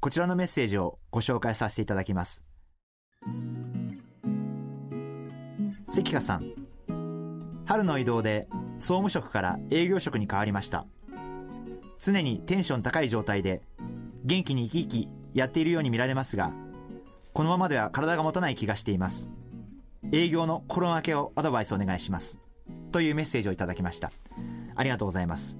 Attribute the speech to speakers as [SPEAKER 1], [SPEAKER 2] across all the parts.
[SPEAKER 1] こちらのメッセージをご紹介させていただきます。関香さん春の移動で総務職から営業職に変わりました。常にテンション高い状態で元気に生き生きやっているように見られますがこのままでは体が持たない気がしています。営業の心がけをアドバイスお願いします。というメッセージをいただきました。ありがとうございます。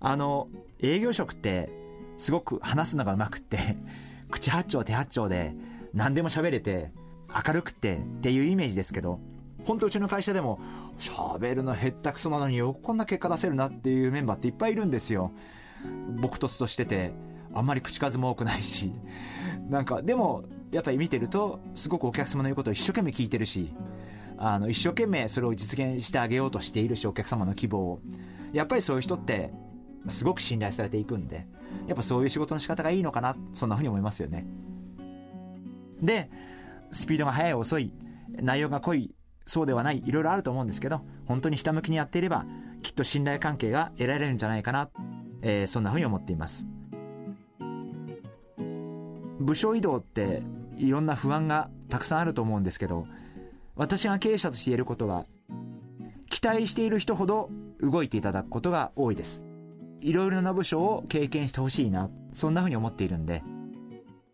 [SPEAKER 1] あの営業職ってすごく話すのがうまくって 口八丁手八丁で何でも喋れて明るくてっていうイメージですけど本当うちの会社でも喋るのへったくそなのによくこんな結果出せるなっていうメンバーっていっぱいいるんですよ。僕とつとしててあんまり口数も多くないし。なんかでもやっぱり見てるとすごくお客様の言うことを一生懸命聞いてるしあの一生懸命それを実現してあげようとしているしお客様の希望を。やっぱりそういう人ってすごく信頼されていくんでやっぱそういう仕事の仕方がいいのかなそんなふうに思いますよね。でスピードが速い遅い内容が濃いそうではないいろいろあると思うんですけど本当にひたむきにやっていればきっと信頼関係が得られるんじゃないかな、えー、そんなふうに思っています。部署移動っていろんな不安がたくさんあると思うんですけど私が経営者として言えることは期待している人ほど動いていただくことが多いです。いろいろな部署を経験してほしいな。そんなふうに思っているんで。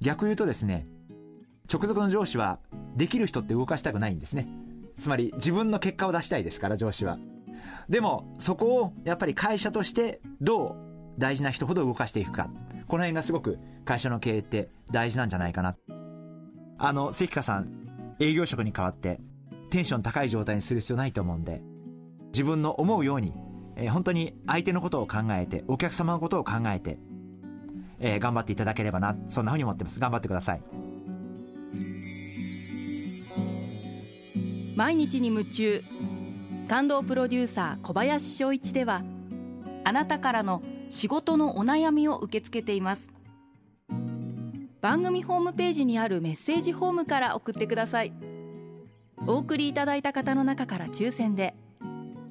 [SPEAKER 1] 逆言うとですね直属の上司はできる人って動かしたくないんですね。つまり自分の結果を出したいですから上司は。でもそこをやっぱり会社としてどう大事な人ほど動かしていくか。この辺がすごく会社の経営って大事なんじゃないかな。あの関香さん営業職に代わってテンション高い状態にする必要ないと思うんで自分の思うように、えー、本当に相手のことを考えてお客様のことを考えて、えー、頑張っていただければなそんなふうに思ってます。頑張ってください。
[SPEAKER 2] 毎日に夢中感動プロデューサー小林翔一ではあなたからの仕事のお悩みを受け付けています。番組ホームページにあるメッセージフォームから送ってください。お送りいただいた方の中から抽選で